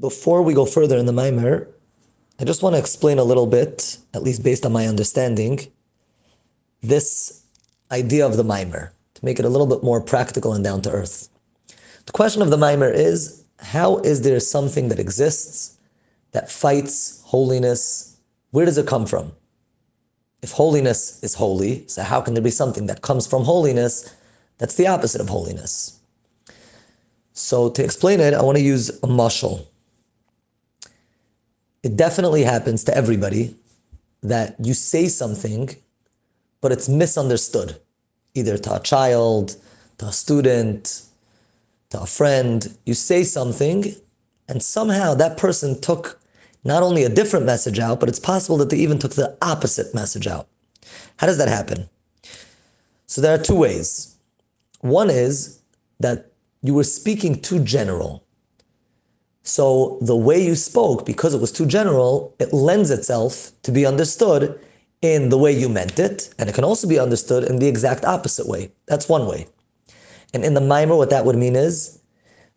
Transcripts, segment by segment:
Before we go further in the Maimer, I just want to explain a little bit, at least based on my understanding, this idea of the Maimer, to make it a little bit more practical and down to earth. The question of the Maimer is how is there something that exists that fights holiness? Where does it come from? If holiness is holy, so how can there be something that comes from holiness that's the opposite of holiness? So to explain it, I want to use a mashal it definitely happens to everybody that you say something, but it's misunderstood, either to a child, to a student, to a friend. You say something, and somehow that person took not only a different message out, but it's possible that they even took the opposite message out. How does that happen? So there are two ways. One is that you were speaking too general. So the way you spoke, because it was too general, it lends itself to be understood in the way you meant it, and it can also be understood in the exact opposite way. That's one way. And in the Maimer, what that would mean is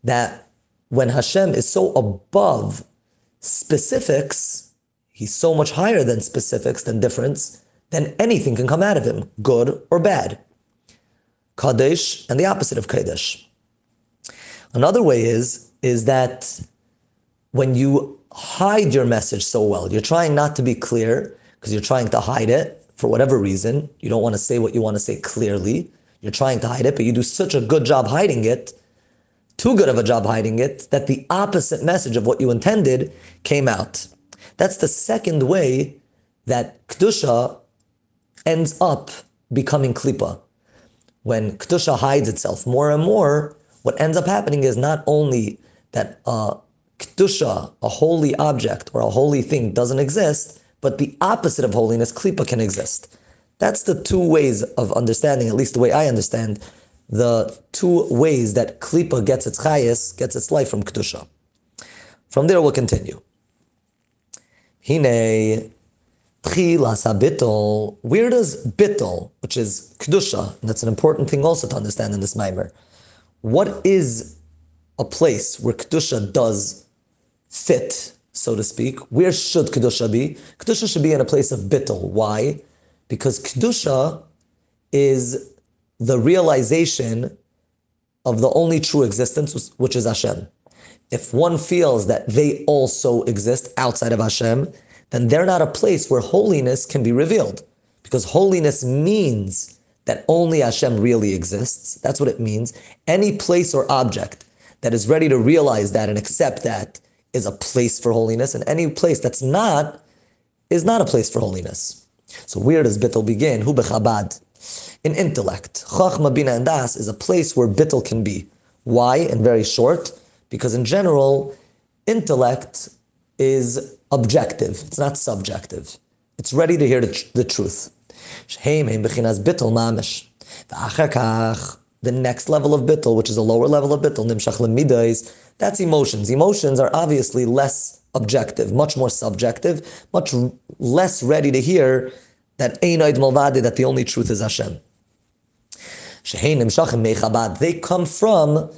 that when Hashem is so above specifics, he's so much higher than specifics, than difference, then anything can come out of him, good or bad. Kadesh and the opposite of Kadesh. Another way is, is that when you hide your message so well, you're trying not to be clear because you're trying to hide it for whatever reason. You don't want to say what you want to say clearly. You're trying to hide it, but you do such a good job hiding it, too good of a job hiding it, that the opposite message of what you intended came out. That's the second way that Kedusha ends up becoming Klippa. When Kedusha hides itself more and more, what ends up happening is not only that uh, Kedusha, a holy object or a holy thing, doesn't exist, but the opposite of holiness, klipa, can exist. That's the two ways of understanding, at least the way I understand, the two ways that klipa gets its chayas, gets its life from Kedusha. From there, we'll continue. Hine, bittel. Where does bittel, which is kedusha, and that's an important thing also to understand in this mimer. What is a place where kedusha does fit, so to speak. Where should Kedusha be? Kedusha should be in a place of bittul. Why? Because Kedusha is the realization of the only true existence, which is Hashem. If one feels that they also exist outside of Hashem, then they're not a place where holiness can be revealed. Because holiness means that only Hashem really exists. That's what it means. Any place or object that is ready to realize that and accept that is a place for holiness, and any place that's not is not a place for holiness. So where does bittul begin? Hu bechabad. In intellect. Chachma, Bina, and Das is a place where bittul can be. Why? And very short, because in general, intellect is objective. It's not subjective. It's ready to hear the, the truth. The next level of bittul, which is a lower level of bittul, nimshach lemidais, that's emotions. Emotions are obviously less objective, much more subjective, much less ready to hear that Einoid Malvadi, that the only truth is Hashem. They come from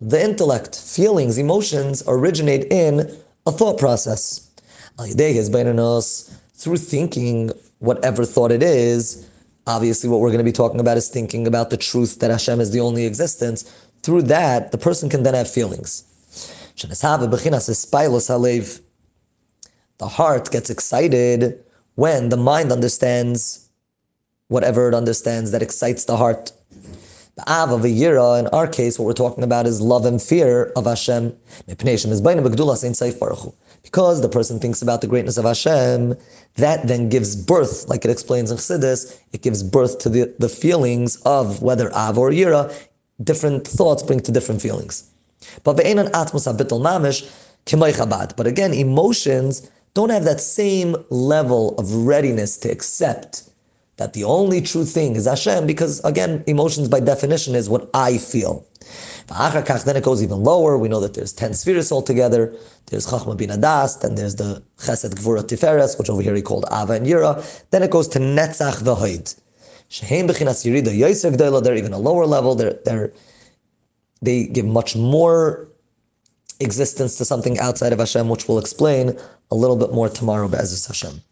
the intellect. Feelings, emotions originate in a thought process. Through thinking whatever thought it is, obviously what we're going to be talking about is thinking about the truth that Hashem is the only existence. Through that, the person can then have feelings. The heart gets excited when the mind understands whatever it understands that excites the heart. The av of a yira, in our case, what we're talking about is love and fear of Hashem. Because the person thinks about the greatness of Hashem, that then gives birth, like it explains in Chassidus, it gives birth to the, the feelings of whether av or yira. Different thoughts bring to different feelings. But. But again, emotions don't have that same level of readiness to accept that the only true thing is Hashem, because again, emotions by definition is what I feel. Then it goes even lower. We know that there's 10 spheres altogether. There's Chachma Bina Das, then there's the Chesed Gvura Tiferes, which over here he called Ava and Yira. Then it goes to Netzach V'Hoid. Shehem Bechinas Yerida Yoser They're even a lower level. They're, they're they give much more existence to something outside of Hashem, which we'll explain a little bit more tomorrow, Be'ezus Hashem.